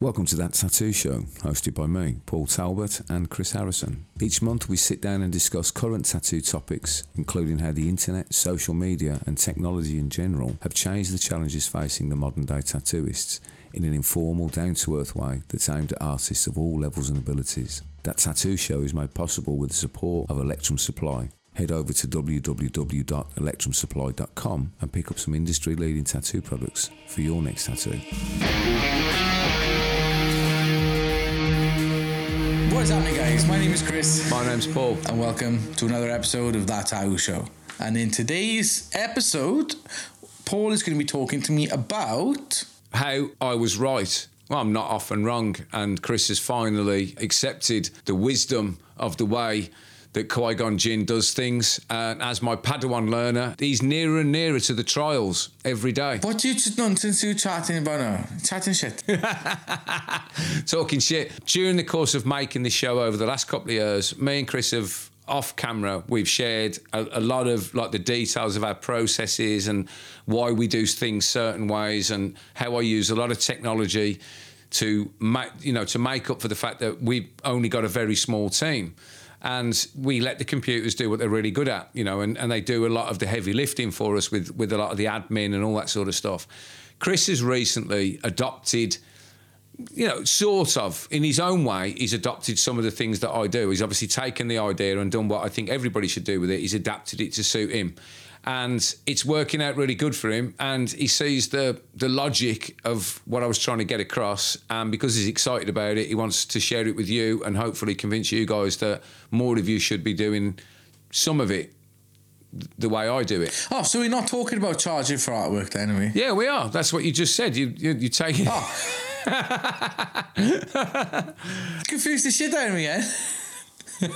Welcome to That Tattoo Show, hosted by me, Paul Talbot, and Chris Harrison. Each month we sit down and discuss current tattoo topics, including how the internet, social media, and technology in general have changed the challenges facing the modern day tattooists in an informal, down to earth way that's aimed at artists of all levels and abilities. That Tattoo Show is made possible with the support of Electrum Supply. Head over to www.electrumsupply.com and pick up some industry leading tattoo products for your next tattoo. What's happening, guys? My name is Chris, My name's Paul. and welcome to another episode of That Tattoo Show. And in today's episode, Paul is going to be talking to me about. how I was right. Well, I'm not often wrong, and Chris has finally accepted the wisdom of the way that Qui Gon Jinn does things. And as my Padawan learner, he's nearer and nearer to the trials every day. What you nonsense you chatting about now? Chatting shit. Talking shit. During the course of making this show over the last couple of years, me and Chris have off camera we've shared a, a lot of like the details of our processes and why we do things certain ways and how I use a lot of technology to make you know to make up for the fact that we've only got a very small team and we let the computers do what they're really good at you know and, and they do a lot of the heavy lifting for us with with a lot of the admin and all that sort of stuff chris has recently adopted you know, sort of in his own way, he's adopted some of the things that I do. He's obviously taken the idea and done what I think everybody should do with it. He's adapted it to suit him. And it's working out really good for him. And he sees the the logic of what I was trying to get across. And because he's excited about it, he wants to share it with you and hopefully convince you guys that more of you should be doing some of it the way I do it. Oh, so we're not talking about charging for artwork then, are we? Yeah, we are. That's what you just said. You you, you take it. Oh. Confused the shit out of me eh? again.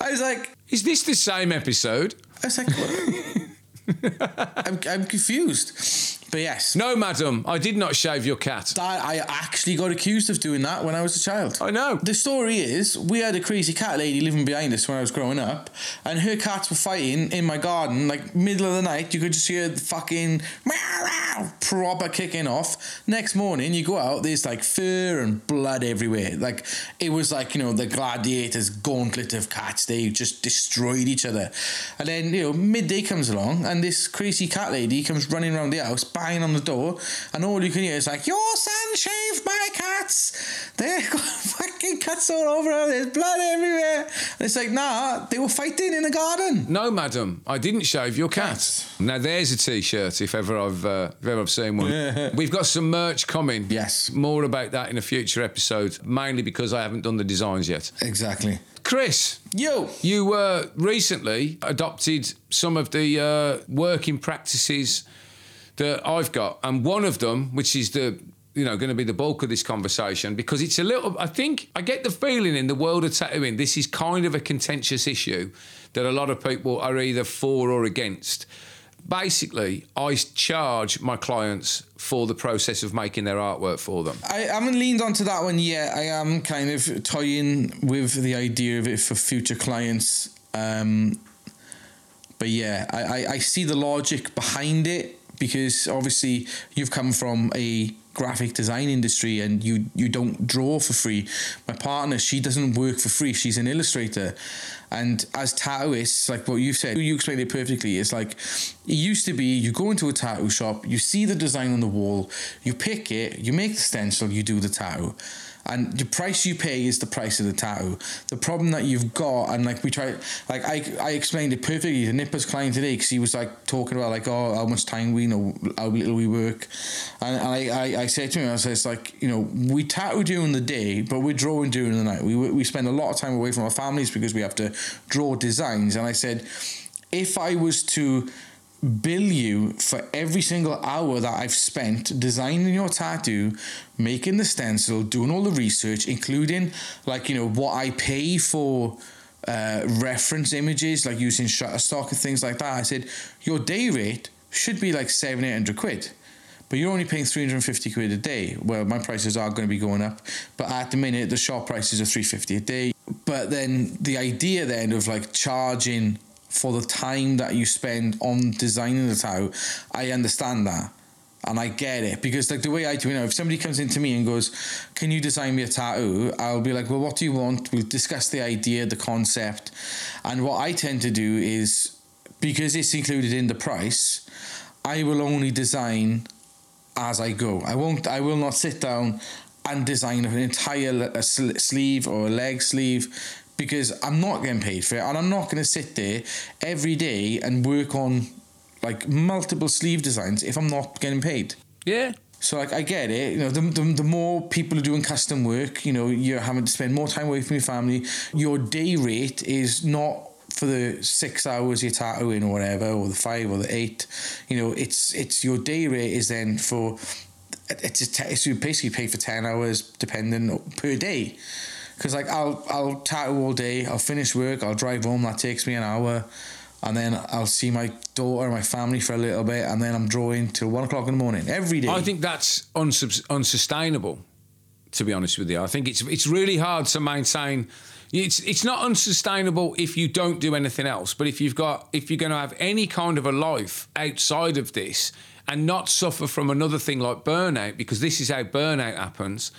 I was like, Is this the same episode? I was like? I'm, I'm confused. But yes, No, madam, I did not shave your cat. that, I actually got accused of doing that when I was a child. I know. The story is, we had a crazy cat lady living behind us when I was growing up, and her cats were fighting in my garden, like middle of the night. You could just hear the fucking proper kicking off. Next morning, you go out, there's like fur and blood everywhere. Like it was like you know the gladiators' gauntlet of cats. They just destroyed each other. And then you know midday comes along, and this crazy cat lady comes running around the house, banging on the door, and all you can hear is like, "Your son shaved my cats. They've got fucking cuts all over. her. There's blood everywhere." And it's like, nah, they were fighting in the garden. No, madam, I didn't shave your cat. Now there's a t-shirt. If ever I've uh, if ever I've seen one. We've got some merch coming. Yes. More about that in a future episode. Mainly because I haven't done the designs yet. Exactly. Chris, you you uh, recently adopted some of the uh, working practices that I've got, and one of them, which is the you know going to be the bulk of this conversation, because it's a little. I think I get the feeling in the world of tattooing, this is kind of a contentious issue that a lot of people are either for or against. Basically, I charge my clients for the process of making their artwork for them. I haven't leaned onto that one yet. I am kind of toying with the idea of it for future clients. Um, but yeah, I, I, I see the logic behind it because obviously you've come from a graphic design industry and you you don't draw for free. My partner, she doesn't work for free. She's an illustrator. And as tattooists, like what you've said, you explained it perfectly. It's like it used to be you go into a tattoo shop, you see the design on the wall, you pick it, you make the stencil, you do the tattoo. And the price you pay is the price of the tattoo. The problem that you've got, and like we try, like I, I explained it perfectly to Nipper's client today because he was like talking about like oh how much time we know how little we work, and, and I, I I said to him I said it's like you know we tattoo during the day but we're drawing during the night. We we spend a lot of time away from our families because we have to draw designs. And I said if I was to bill you for every single hour that I've spent designing your tattoo, making the stencil, doing all the research, including like, you know, what I pay for uh, reference images, like using Shutterstock and things like that. I said, your day rate should be like seven, eight hundred quid. But you're only paying 350 quid a day. Well, my prices are going to be going up, but at the minute the shop prices are 350 a day. But then the idea then of like charging for the time that you spend on designing the tattoo, I understand that. and I get it because like the way I do, you know, if somebody comes into me and goes, "Can you design me a tattoo?" I'll be like, "Well, what do you want?" We'll discuss the idea, the concept, and what I tend to do is because it's included in the price, I will only design as I go. I won't. I will not sit down and design an entire sleeve or a leg sleeve because I'm not getting paid for it, and I'm not going to sit there every day and work on like multiple sleeve designs if I'm not getting paid. Yeah. So like I get it, you know, the, the, the more people are doing custom work, you know, you're having to spend more time away from your family. Your day rate is not for the six hours you're tattooing or whatever, or the five or the eight. You know, it's it's your day rate is then for it's a t- so you basically pay for ten hours depending per day. Because like I'll I'll tattoo all day, I'll finish work, I'll drive home. That takes me an hour and then I'll see my daughter, my family for a little bit, and then I'm drawing till one o'clock in the morning every day. I think that's unsustainable. To be honest with you, I think it's it's really hard to maintain. It's it's not unsustainable if you don't do anything else, but if you've got if you're going to have any kind of a life outside of this and not suffer from another thing like burnout, because this is how burnout happens.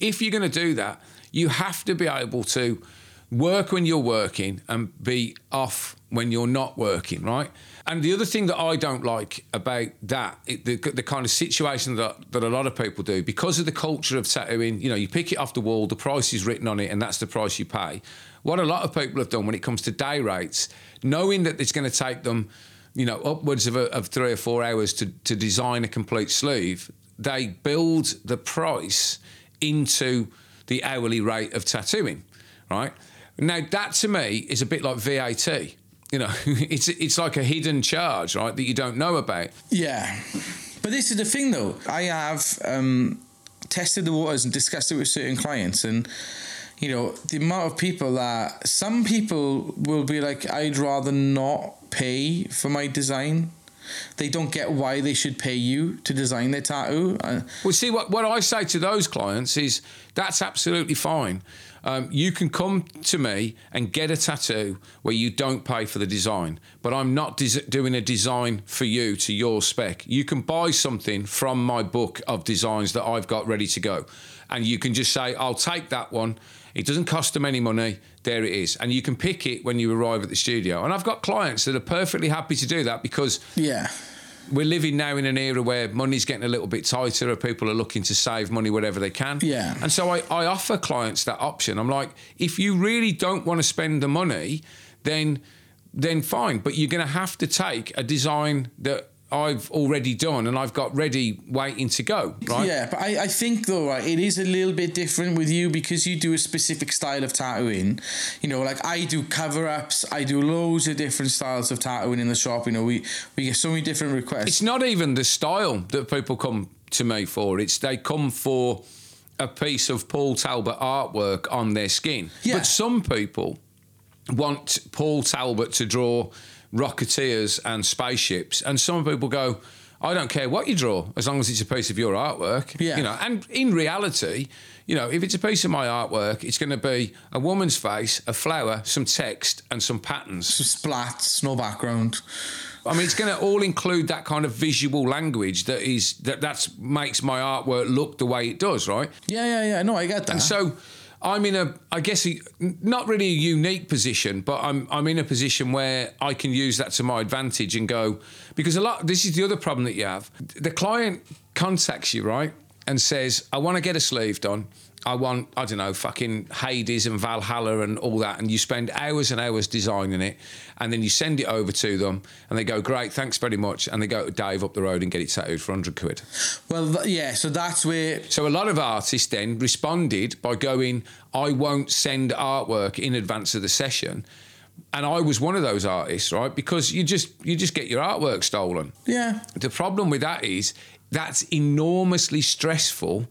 If you're going to do that, you have to be able to work when you're working and be off when you're not working, right? And the other thing that I don't like about that, the, the kind of situation that, that a lot of people do, because of the culture of tattooing, you know, you pick it off the wall, the price is written on it, and that's the price you pay. What a lot of people have done when it comes to day rates, knowing that it's going to take them, you know, upwards of, a, of three or four hours to, to design a complete sleeve, they build the price into the hourly rate of tattooing, right? Now, that to me is a bit like VAT you know, it's it's like a hidden charge, right, that you don't know about. Yeah, but this is the thing, though. I have um, tested the waters and discussed it with certain clients, and you know, the amount of people that some people will be like, I'd rather not pay for my design. They don't get why they should pay you to design their tattoo. Uh, well, see, what, what I say to those clients is that's absolutely fine um, you can come to me and get a tattoo where you don't pay for the design, but I'm not des- doing a design for you to your spec. You can buy something from my book of designs that I've got ready to go, and you can just say, I'll take that one. It doesn't cost them any money. There it is. And you can pick it when you arrive at the studio. And I've got clients that are perfectly happy to do that because yeah we're living now in an era where money's getting a little bit tighter, and people are looking to save money wherever they can. Yeah. And so I, I offer clients that option. I'm like, if you really don't want to spend the money, then then fine. But you're going to have to take a design that I've already done and I've got ready waiting to go, right? Yeah, but I, I think though, right, it is a little bit different with you because you do a specific style of tattooing. You know, like I do cover ups, I do loads of different styles of tattooing in the shop. You know, we, we get so many different requests. It's not even the style that people come to me for, it's they come for a piece of Paul Talbot artwork on their skin. Yeah. But some people want Paul Talbot to draw rocketeers and spaceships. And some people go, I don't care what you draw, as long as it's a piece of your artwork. Yeah. You know, and in reality, you know, if it's a piece of my artwork, it's going to be a woman's face, a flower, some text, and some patterns. Some splats, no background. I mean, it's going to all include that kind of visual language that is that that's makes my artwork look the way it does, right? Yeah, yeah, yeah. No, I get that. And so I'm in a, I guess, not really a unique position, but I'm I'm in a position where I can use that to my advantage and go because a lot. This is the other problem that you have. The client contacts you right and says, "I want to get a sleeve done." I want, I don't know, fucking Hades and Valhalla and all that. And you spend hours and hours designing it. And then you send it over to them and they go, great, thanks very much. And they go to Dave up the road and get it tattooed for 100 quid. Well, th- yeah, so that's where. So a lot of artists then responded by going, I won't send artwork in advance of the session. And I was one of those artists, right? Because you just you just get your artwork stolen. Yeah. The problem with that is that's enormously stressful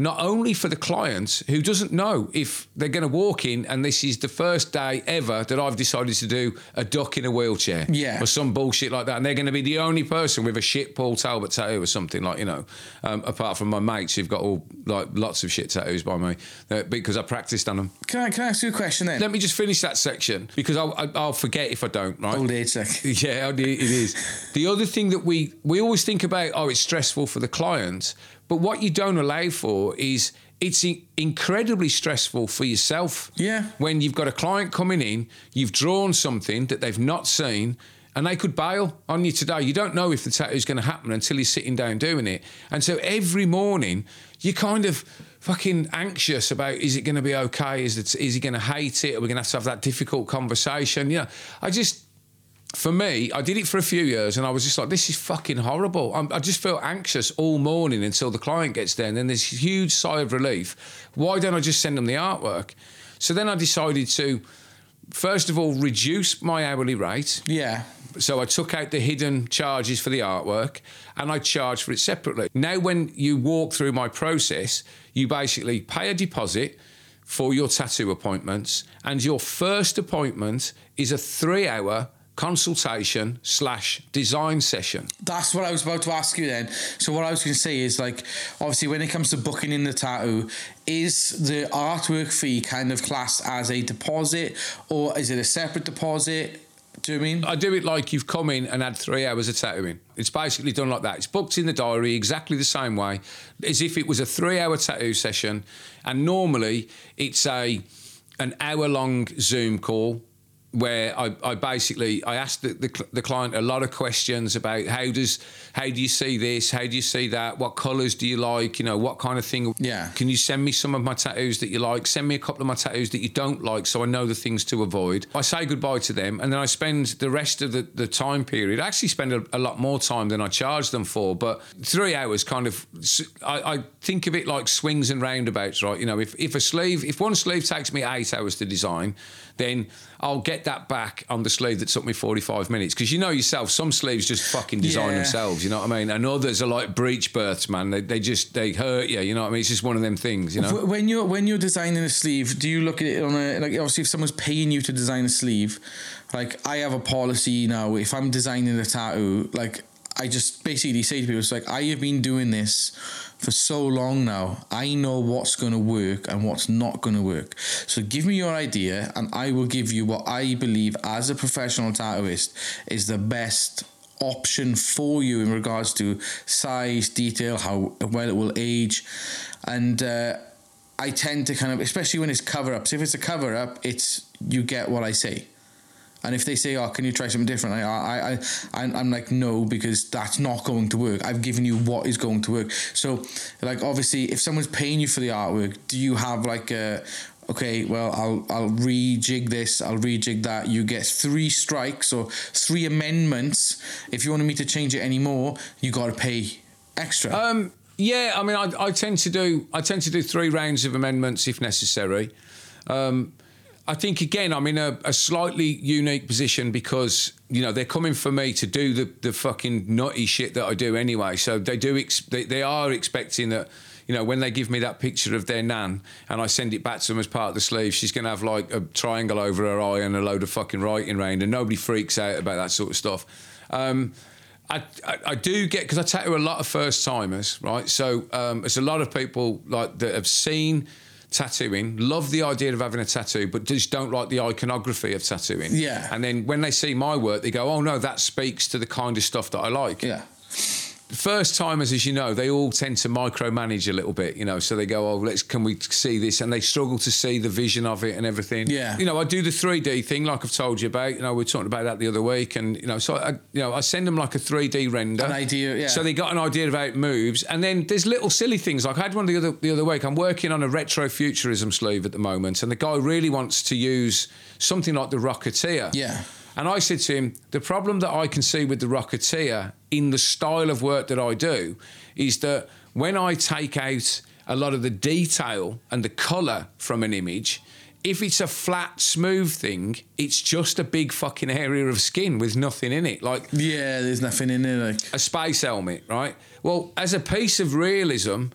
not only for the client who doesn't know if they're going to walk in and this is the first day ever that I've decided to do a duck in a wheelchair, Yeah. or some bullshit like that, and they're going to be the only person with a shit Paul Talbot tattoo or something like you know, um, apart from my mates who've got all like lots of shit tattoos by me uh, because I practiced on them. Can I can I ask you a question then? Let me just finish that section because I'll, I'll- I'll forget if I don't. Right? Old age, like. Yeah, it is. The other thing that we we always think about, oh, it's stressful for the client, but what you don't allow for is it's incredibly stressful for yourself. Yeah. When you've got a client coming in, you've drawn something that they've not seen. And they could bail on you today. You don't know if the tattoo's going to happen until you're sitting down doing it. And so every morning, you're kind of fucking anxious about is it going to be okay? Is it is he going to hate it? Are we going to have to have that difficult conversation? You know, I just for me, I did it for a few years and I was just like, this is fucking horrible. I'm, I just feel anxious all morning until the client gets there. And then this huge sigh of relief. Why don't I just send them the artwork? So then I decided to, first of all, reduce my hourly rate. Yeah. So I took out the hidden charges for the artwork and I charged for it separately. Now, when you walk through my process, you basically pay a deposit for your tattoo appointments, and your first appointment is a three hour consultation slash design session. That's what I was about to ask you then. So what I was going to say is like, obviously, when it comes to booking in the tattoo, is the artwork fee kind of classed as a deposit, or is it a separate deposit? Do you know what I mean? I do it like you've come in and had three hours of tattooing. It's basically done like that. It's booked in the diary exactly the same way as if it was a three-hour tattoo session, and normally it's a an hour-long Zoom call where I, I basically I asked the, the, the client a lot of questions about how does how do you see this? How do you see that? What colours do you like? You know what kind of thing? Yeah. can you send me some of my tattoos that you like? Send me a couple of my tattoos that you don't like so I know the things to avoid. I say goodbye to them and then I spend the rest of the, the time period I actually spend a, a lot more time than I charge them for but three hours kind of I, I think of it like swings and roundabouts right? You know if, if a sleeve if one sleeve takes me eight hours to design then I'll get that back on the sleeve that took me 45 minutes because you know yourself some sleeves just fucking design Yeah. themselves you know what I mean and others are like breech births man they, they just they hurt you you know what I mean it's just one of them things you know When you're when you're designing a sleeve, do you look at it on a like obviously if someone's paying you to design a sleeve, like I have a policy now. If I'm designing a tattoo, like I just basically say to people, it's like I have been doing this for so long now. I know what's going to work and what's not going to work. So give me your idea, and I will give you what I believe as a professional tattooist is the best option for you in regards to size, detail, how well it will age, and uh, I tend to kind of, especially when it's cover ups. If it's a cover up, it's you get what I say. And if they say, "Oh, can you try something different?" I, I, I, I'm, like, "No," because that's not going to work. I've given you what is going to work. So, like, obviously, if someone's paying you for the artwork, do you have like a, okay, well, I'll, I'll rejig this, I'll rejig that. You get three strikes or three amendments. If you wanted me to change it anymore, you got to pay extra. Um, yeah, I mean, I, I tend to do I tend to do three rounds of amendments if necessary. Um, I think again, I'm in a, a slightly unique position because you know they're coming for me to do the, the fucking nutty shit that I do anyway. So they do ex- they, they are expecting that you know when they give me that picture of their nan and I send it back to them as part of the sleeve, she's going to have like a triangle over her eye and a load of fucking writing around, and nobody freaks out about that sort of stuff. Um, I, I, I do get because I tattoo a lot of first timers, right? So um, there's a lot of people like that have seen tattooing, love the idea of having a tattoo, but just don't like the iconography of tattooing. Yeah. And then when they see my work, they go, "Oh no, that speaks to the kind of stuff that I like." yeah. First timers, as you know, they all tend to micromanage a little bit, you know. So they go, "Oh, let's can we see this?" And they struggle to see the vision of it and everything. Yeah. You know, I do the three D thing, like I've told you about. You know, we were talking about that the other week, and you know, so I, you know, I send them like a three D render, An idea, yeah. So they got an idea of how it moves, and then there's little silly things. Like I had one the other the other week. I'm working on a retro futurism sleeve at the moment, and the guy really wants to use something like the Rocketeer. Yeah. And I said to him, the problem that I can see with the Rocketeer in the style of work that I do is that when I take out a lot of the detail and the colour from an image, if it's a flat, smooth thing, it's just a big fucking area of skin with nothing in it. Like Yeah, there's nothing in there. Like, a space helmet, right? Well, as a piece of realism,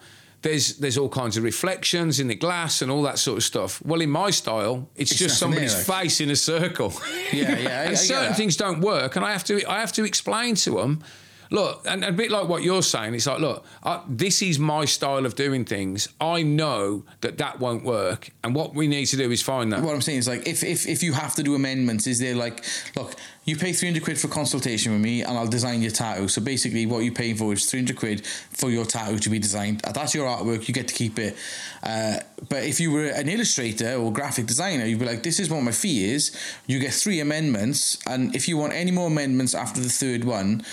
there's there's all kinds of reflections in the glass and all that sort of stuff. Well, in my style, it's, It's just there, somebody's like. face in a circle. Yeah, yeah, I- I and certain things don't work, and I have to I have to explain to them. Look, and a bit like what you're saying, it's like, look, I, this is my style of doing things. I know that that won't work, and what we need to do is find that. What I'm saying is like if, if if you have to do amendments, is there like look, you pay three hundred quid for consultation with me and I'll design your tattoo. So basically what you're paying for is three hundred quid for your tattoo to be designed. That's your artwork, you get to keep it. Uh, but if you were an illustrator or graphic designer, you'd be like, This is what my fee is. You get three amendments, and if you want any more amendments after the third one,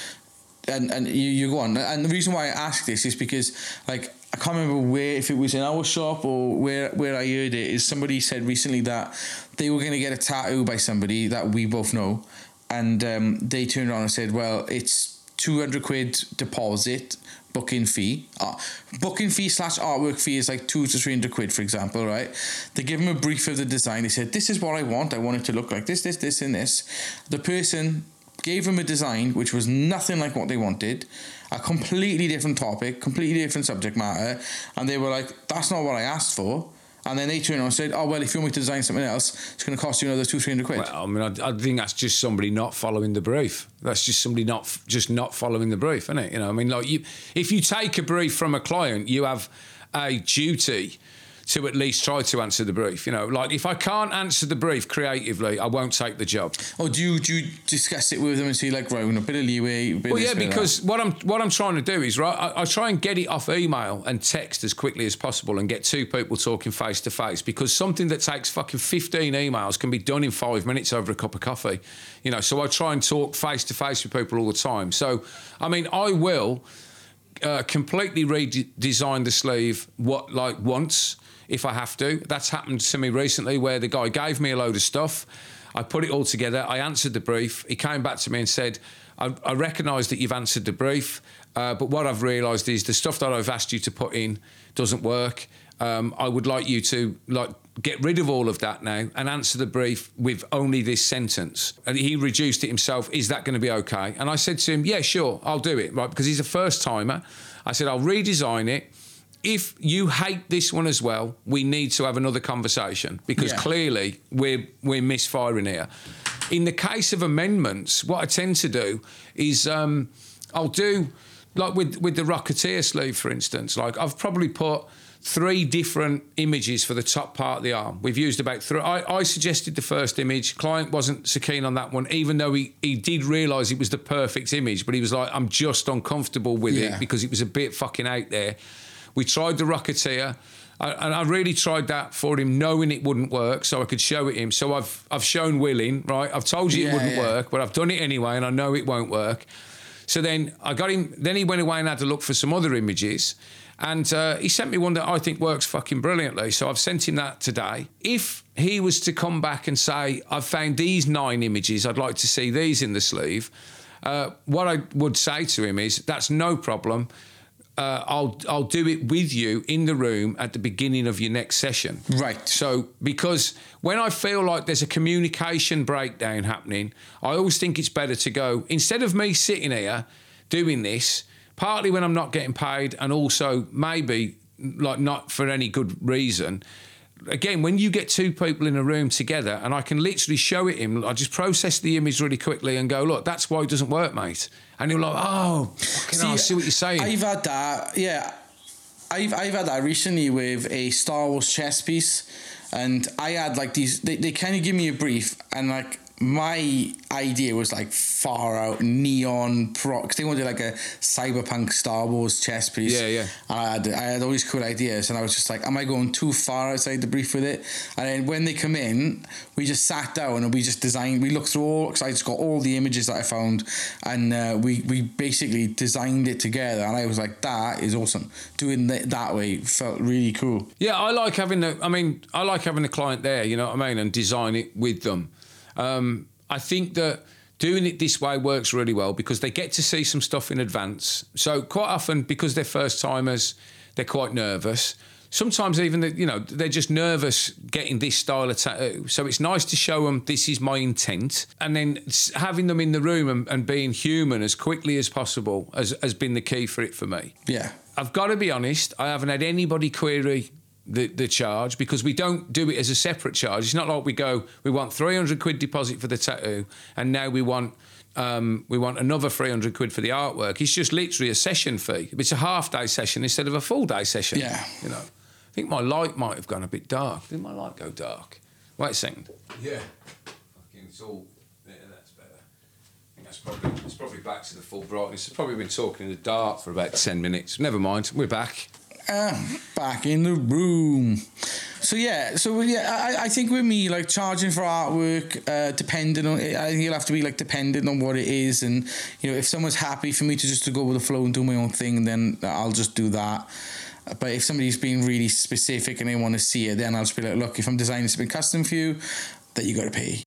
and and you, you go on. And the reason why I ask this is because like I can't remember where if it was in our shop or where where I heard it is somebody said recently that they were going to get a tattoo by somebody that we both know, and um, they turned around and said, well, it's two hundred quid deposit. Booking fee, uh, booking fee slash artwork fee is like two to three hundred quid, for example, right? They give them a brief of the design. They said, "This is what I want. I want it to look like this, this, this, and this." The person gave them a design which was nothing like what they wanted, a completely different topic, completely different subject matter, and they were like, "That's not what I asked for." And then they turned around and said, "Oh well, if you want me to design something else, it's going to cost you another two, three hundred quid." Well, I mean, I, I think that's just somebody not following the brief. That's just somebody not just not following the brief, isn't it? You know, I mean, like you, if you take a brief from a client, you have a duty to at least try to answer the brief. You know, like if I can't answer the brief creatively, I won't take the job. or do you do you discuss it with them and say like, "Right, we're gonna bit of leeway"? a Bit Well, yeah, this, bit of that? because what I'm what I'm trying to do is right. I, I try and get it off email and text as quickly as possible, and get two people talking face to face. Because something that takes fucking 15 emails can be done in five minutes over a cup of coffee. You know, so I try and talk face to face with people all the time. So, I mean, I will uh, completely redesign the sleeve what like once if I have to. That's happened to me recently where the guy gave me a load of stuff. I put it all together. I answered the brief. He came back to me and said, I, I recognise that you've answered the brief, uh, but what I've realised is the stuff that I've asked you to put in doesn't work. Um, I would like you to like get rid of all of that now and answer the brief with only this sentence. And he reduced it himself. Is that going to be okay? And I said to him, Yeah, sure, I'll do it, right? Because he's a first timer. I said, I'll redesign it. If you hate this one as well, we need to have another conversation because Yeah. clearly we're we're misfiring here. In the case of amendments, what I tend to do is um, I'll do like with with the Rocketeer sleeve, for instance. Like I've probably put three different images for the top part of the arm. We've used about three. I, I suggested the first image. Client wasn't so keen on that one, even though he, he did realise it was the perfect image. But he was like, I'm just uncomfortable with Yeah. it because it was a bit fucking out there. We tried the Rocketeer. And I really tried that for him, knowing it wouldn't work, so I could show it him. So I've I've shown willing, right? I've told you it wouldn't yeah. work, but I've done it anyway, and I know it won't work. So then I got him. Then he went away and had to look for some other images, and uh, he sent me one that I think works fucking brilliantly. So I've sent him that today. If he was to come back and say, "I've found these nine images. I'd like to see these in the sleeve," uh, what I would say to him is, "That's no problem." Uh, I'll I'll do it with you in the room at the beginning of your next session. Right. So, because when I feel like there's a communication breakdown happening, I always think it's better to go instead of me sitting here doing this, partly when I'm not getting paid, and also maybe like not for any good reason. Again, when you get two people in a room together, and I can literally show it him, I just process the image really quickly and go, "Look, that's why it doesn't work, mate." And he'll like, "Oh, hell, I see what you're saying." I've had that. Yeah, I've I've had that recently with a Star Wars chess piece, and I had like these. They, they kind of give me a brief, and like my idea was like far out neon pro because they wanted like a cyberpunk Star Wars chess piece. Yeah, yeah. And I had I had all these cool ideas, and I was just like, am I going too far outside the brief with it? And then when they come in, we just sat down and we just designed. We looked through all because I just got all the images that I found, and uh, we we basically designed it together. And I was like, that is awesome. Doing it that way felt really cool. Yeah, I like having the. I mean, I like having the client there. You know what I mean, and design it with them. Um, I think that doing it this way works really well because they get to see some stuff in advance. So quite often, because they're first timers, they're quite nervous. Sometimes even the, you know they're just nervous getting this style of tattoo. So it's nice to show them this is my intent, and then having them in the room and, and being human as quickly as possible has, has been the key for it for me. Yeah, I've got to be honest. I haven't had anybody query the, the charge because we don't do it as a separate charge. It's not like we go, we want 300 quid deposit for the tattoo and now we want um, we want another 300 quid for the artwork. It's just literally a session fee. It's a half day session instead of a full day session. Yeah. You know, I think my light might have gone a bit dark. Did my light go dark? Wait a second. Yeah. Fucking, it's all, yeah, that's better. I think that's probably, it's probably back to the full brightness. I've probably been talking in the dark for about 10 minutes. Never mind, we're back. Uh, back in the room. So yeah, so yeah, I, I think with me like charging for artwork, uh, depending on, I think you'll have to be like dependent on what it is, and you know if someone's happy for me to just to go with the flow and do my own thing, then I'll just do that. But if somebody's being really specific and they want to see it, then I'll just be like, look, if I'm designing something custom for you, that you got to pay.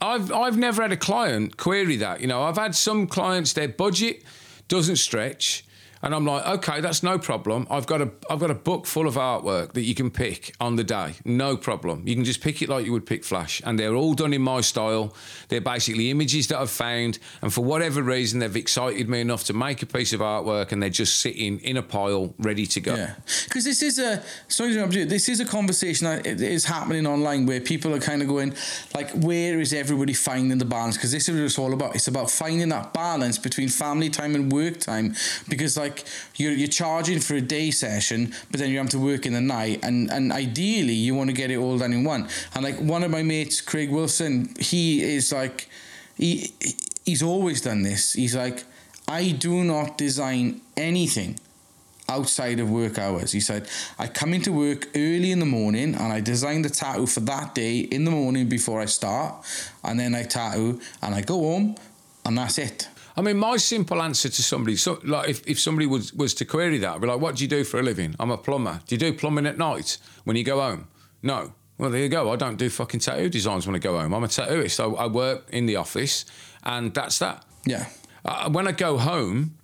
I've I've never had a client query that. You know, I've had some clients their budget doesn't stretch. And I'm like, okay, that's no problem. I've got a I've got a book full of artwork that you can pick on the day. No problem. You can just pick it like you would pick Flash. And they're all done in my style. They're basically images that I've found. And for whatever reason, they've excited me enough to make a piece of artwork and they're just sitting in a pile ready to go. Yeah. Because this is a sorry to interrupt you, this is a conversation that is happening online where people are kind of going like where is everybody finding the balance? Because this is what it's all about. It's about finding that balance between family time and work time. Because like like you're, you're charging for a day session, but then you have to work in the night, and and ideally you want to get it all done in one. And like one of my mates, Craig Wilson, he is like, he he's always done this. He's like, I do not design anything outside of work hours. He said, I come into work early in the morning and I design the tattoo for that day in the morning before I start. And then I tattoo and I go home and that's it. I mean, my simple answer to somebody, so, like if, if somebody was, was to query that, I'd be like, what do you do for a living? I'm a plumber. Do you do plumbing at night when you go home? No. Well, there you go. I don't do fucking tattoo designs when I go home. I'm a tattooist. I, I work in the office and that's that. Yeah. Uh, when I go home,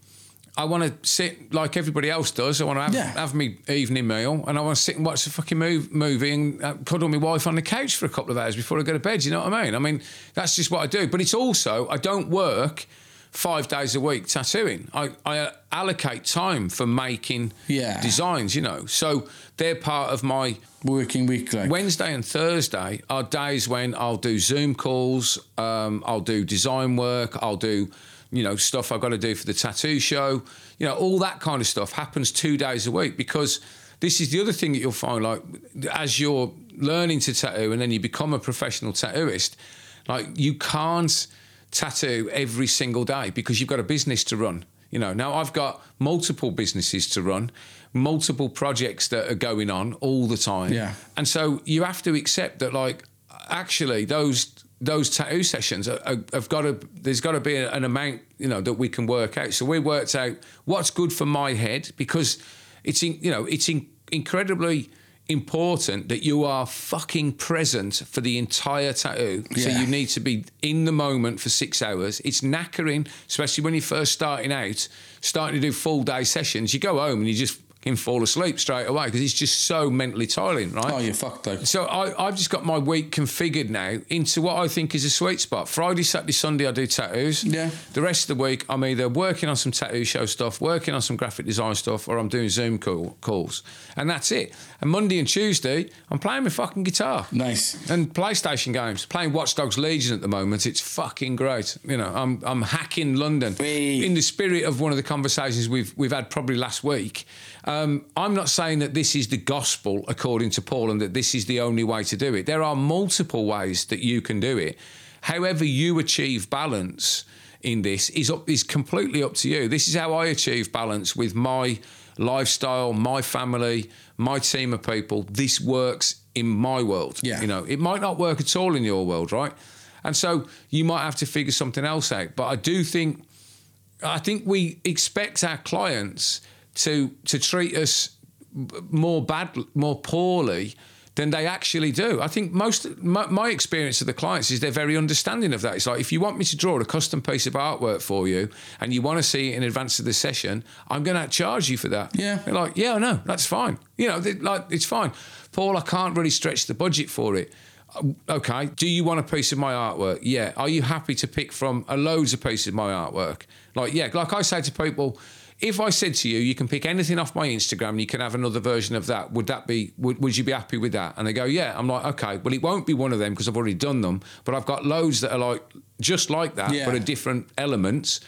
I want to sit like everybody else does. I want to have, Yeah. have me evening meal and I want to sit and watch a fucking move, movie and uh, cuddle my wife on the couch for a couple of hours before I go to bed. You know what I mean? I mean, that's just what I do. But it's also, I don't work five days a week tattooing. I, I allocate time for making Yeah. designs, you know. So they're part of my Working weekly. Wednesday and Thursday are days when I'll do Zoom calls, um, I'll do design work, I'll do, you know, stuff I've got to do for the tattoo show. You know, all that kind of stuff happens two days a week because this is the other thing that you'll find like as you're learning to tattoo and then you become a professional tattooist, like you can't tattoo every single day because you've got a business to run. You know, now I've got multiple businesses to run, multiple projects that are going on all the time. Yeah. And so you have to accept that, like, actually, those those tattoo sessions have got to. There's got to be an amount, you know, that we can work out. So we worked out what's good for my head because it's, in, you know, it's in, incredibly important that you are fucking present for the entire tattoo. Oh, so Yeah. you need to be in the moment for six hours. It's knackering, especially when you're first starting out, starting to do full day sessions. You go home and you just can fall asleep straight away because it's just so mentally tiring, right? Oh, you're fucked, like. So I, I've just got my week configured now into what I think is a sweet spot. Friday, Saturday, Sunday, I do tattoos. Yeah. The rest of the week, I'm either working on some tattoo show stuff, working on some graphic design stuff, or I'm doing Zoom call, calls. And that's it. And Monday and Tuesday, I'm playing my fucking guitar. Nice. And PlayStation games, playing Watch Dogs Legion at the moment. It's fucking great. You know, I'm I'm hacking London Wee. in the spirit of one of the conversations we've we've had probably last week. Um, I'm not saying that this is the gospel according to Paul and that this is the only way to do it. There are multiple ways that you can do it. However, you achieve balance in this is up is completely up to you. This is how I achieve balance with my lifestyle, my family, my team of people. This works in my world. Yeah. You know, it might not work at all in your world, right? And so you might have to figure something else out. But I do think I think we expect our clients to to treat us more bad, more poorly than they actually do. I think most my, my experience of the clients is they're very understanding of that. It's like if you want me to draw a custom piece of artwork for you and you want to see it in advance of the session, I'm going to charge you for that. Yeah. They're like, yeah, I know, that's fine. You know, like it's fine. Paul, I can't really stretch the budget for it. Uh, okay, do you want a piece of my artwork? Yeah. Are you happy to pick from a loads of pieces of my artwork? Like, yeah, like I say to people, if I said to you, you can pick anything off my Instagram and you can have another version of that, would that be, would, would you be happy with that? And they go, yeah. I'm like, okay, well, it won't be one of them because I've already done them, but I've got loads that are like, just like that, Yeah. but are different elements.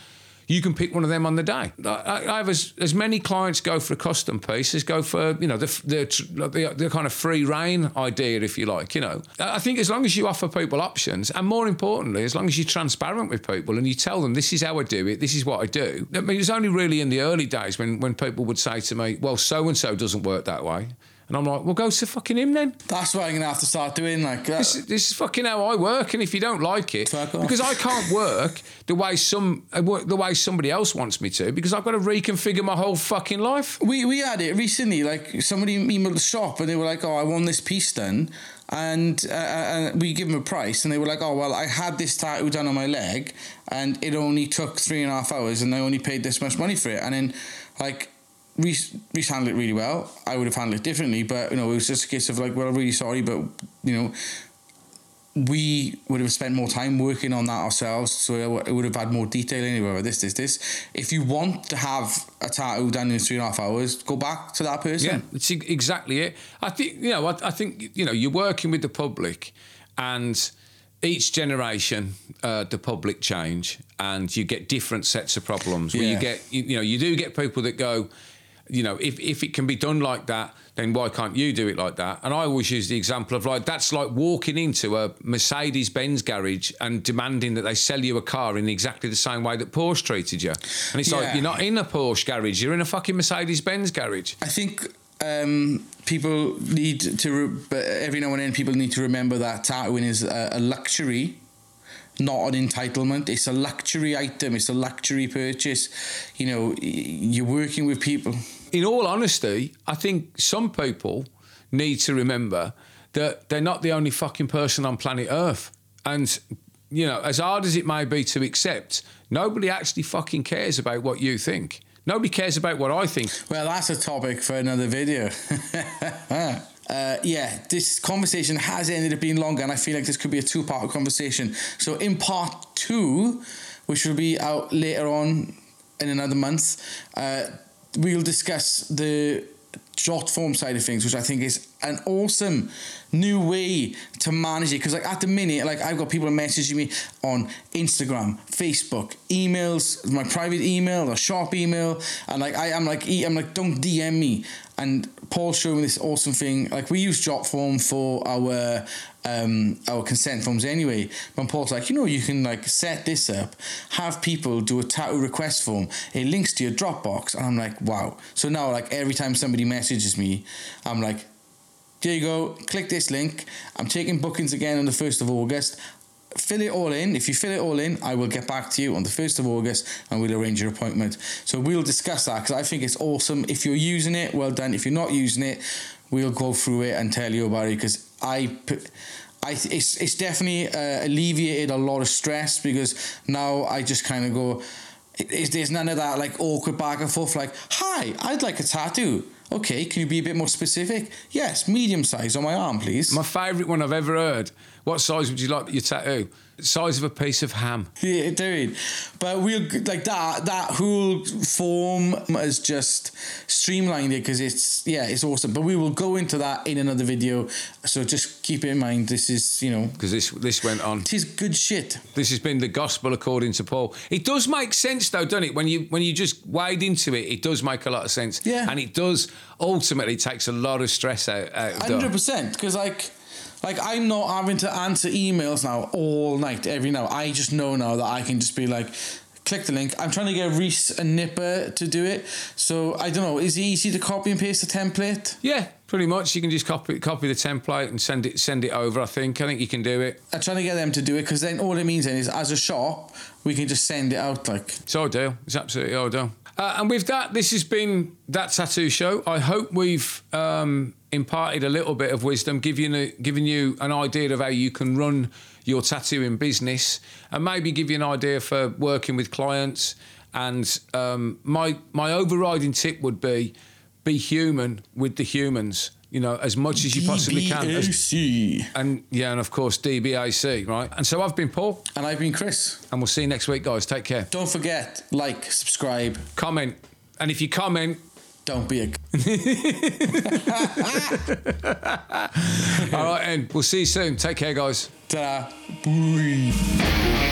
You can pick one of them on the day. I, I have as, as many clients go for a custom piece as go for you know the the, the the kind of free reign idea, if you like. You know, I think as long as you offer people options, and more importantly, as long as you're transparent with people and you tell them this is how I do it, this is what I do. I mean, it's only really in the early days when when people would say to me, "Well, so and so doesn't work that way," and I'm like, "Well, go to fucking him then." That's what I'm gonna have to start doing. Like, uh, This, this is fucking how I work, and if you don't like it, because I can't work the way some uh, work the way somebody else wants me to, because I've got to reconfigure my whole fucking life. we we had it recently. Like somebody emailed the shop and they were like, "Oh, I want this piece done," and uh, and we give them a price, and they were like, "Oh, well, I had this tattoo done on my leg, and it only took three and a half hours, and I only paid this much money for it." And then, like. Reese, Reese handled it really well. I would have handled it differently, but you know, it was just a case of like, well, I'm really sorry, but you know, we would have spent more time working on that ourselves, so it would have had more detail anyway. This, this, this. If you want to have a tattoo done in three and a half hours, go back to that person. Yeah, it's exactly it. I think you know. I, I think you know. You're working with the public, and each generation, uh, the public change, and you get different sets of problems. Where you get, you, you know, you do get people that go, you know, if if it can be done like that, then why can't you do it like that? And I always use the example of like that's like walking into a Mercedes Benz garage and demanding that they sell you a car in exactly the same way that Porsche treated you. And it's like you're not in a Porsche garage, you're in a fucking Mercedes Benz garage. I think um, people need to, re- but every now and then, people need to remember that tattooing is a, a luxury, not an entitlement. It's a luxury item. It's a luxury purchase. You know, you're working with people. In all honesty, I think some people need to remember that they're not the only fucking person on planet Earth. And, you know, as hard as it may be to accept, nobody actually fucking cares about what you think. Nobody cares about what I think. Well, that's a topic for another video. uh, yeah, this conversation has ended up being longer, and I feel like this could be a two part conversation. So, in part two, which will be out later on in another month, uh, we'll discuss the short form side of things, which I think is an awesome new way to manage it. Because like at the minute, like I've got people messaging me on Instagram, Facebook, emails, my private email or shop email, and like I am like I'm like don't DM me. And Paul showed me this awesome thing. Like we use Jotform for our um, our consent forms anyway. But Paul's like, you know, you can like set this up, have people do a tattoo request form. It links to your Dropbox, and I'm like, wow. So now, like every time somebody messages me, I'm like, there you go. Click this link. I'm taking bookings again on the first of August. Fill it all in. If you fill it all in, I will get back to you on the 1st of August and we'll arrange your appointment. So we'll discuss that because I think it's awesome. If you're using it, well done. If you're not using it, we'll go through it and tell you about it because I, I it's, it's definitely uh, alleviated a lot of stress because now I just kind of go, it's, there's none of that like awkward back and forth like, hi, I'd like a tattoo. Okay, can you be a bit more specific? Yes, medium size on my arm, please. My favourite one I've ever heard. What size would you like your tattoo? Size of a piece of ham. Yeah, dude. But we'll like that. That whole form is just streamlined it because it's yeah, it's awesome. But we will go into that in another video. So just keep in mind, this is you know, Because this this went on. it is good shit. This has been the gospel according to Paul. It does make sense though, doesn't it? When you when you just wade into it, it does make a lot of sense. Yeah. And it does ultimately takes a lot of stress out, out of Hundred percent. Because like. Like I'm not having to answer emails now all night, every now. I just know now that I can just be like, click the link. I'm trying to get Reese and Nipper to do it. So I don't know. Is it easy to copy and paste the template? Yeah, pretty much. You can just copy copy the template and send it send it over. I think. I think you can do it. I'm trying to get them to do it because then all it means then is as a shop we can just send it out like It's ideal. It's absolutely ideal. Uh, and with that, this has been that tattoo show. I hope we've um, imparted a little bit of wisdom, giving you, giving you an idea of how you can run your tattooing business, and maybe give you an idea for working with clients. And um, my my overriding tip would be be human with the humans. You know, as much as you possibly can. DBAC. And yeah, and of course DBAC, right? And so I've been Paul. And I've been Chris. And we'll see you next week, guys. Take care. Don't forget, like, subscribe. Comment. And if you comment, don't be a. All right, and we'll see you soon. Take care, guys. Ta-da. Bye.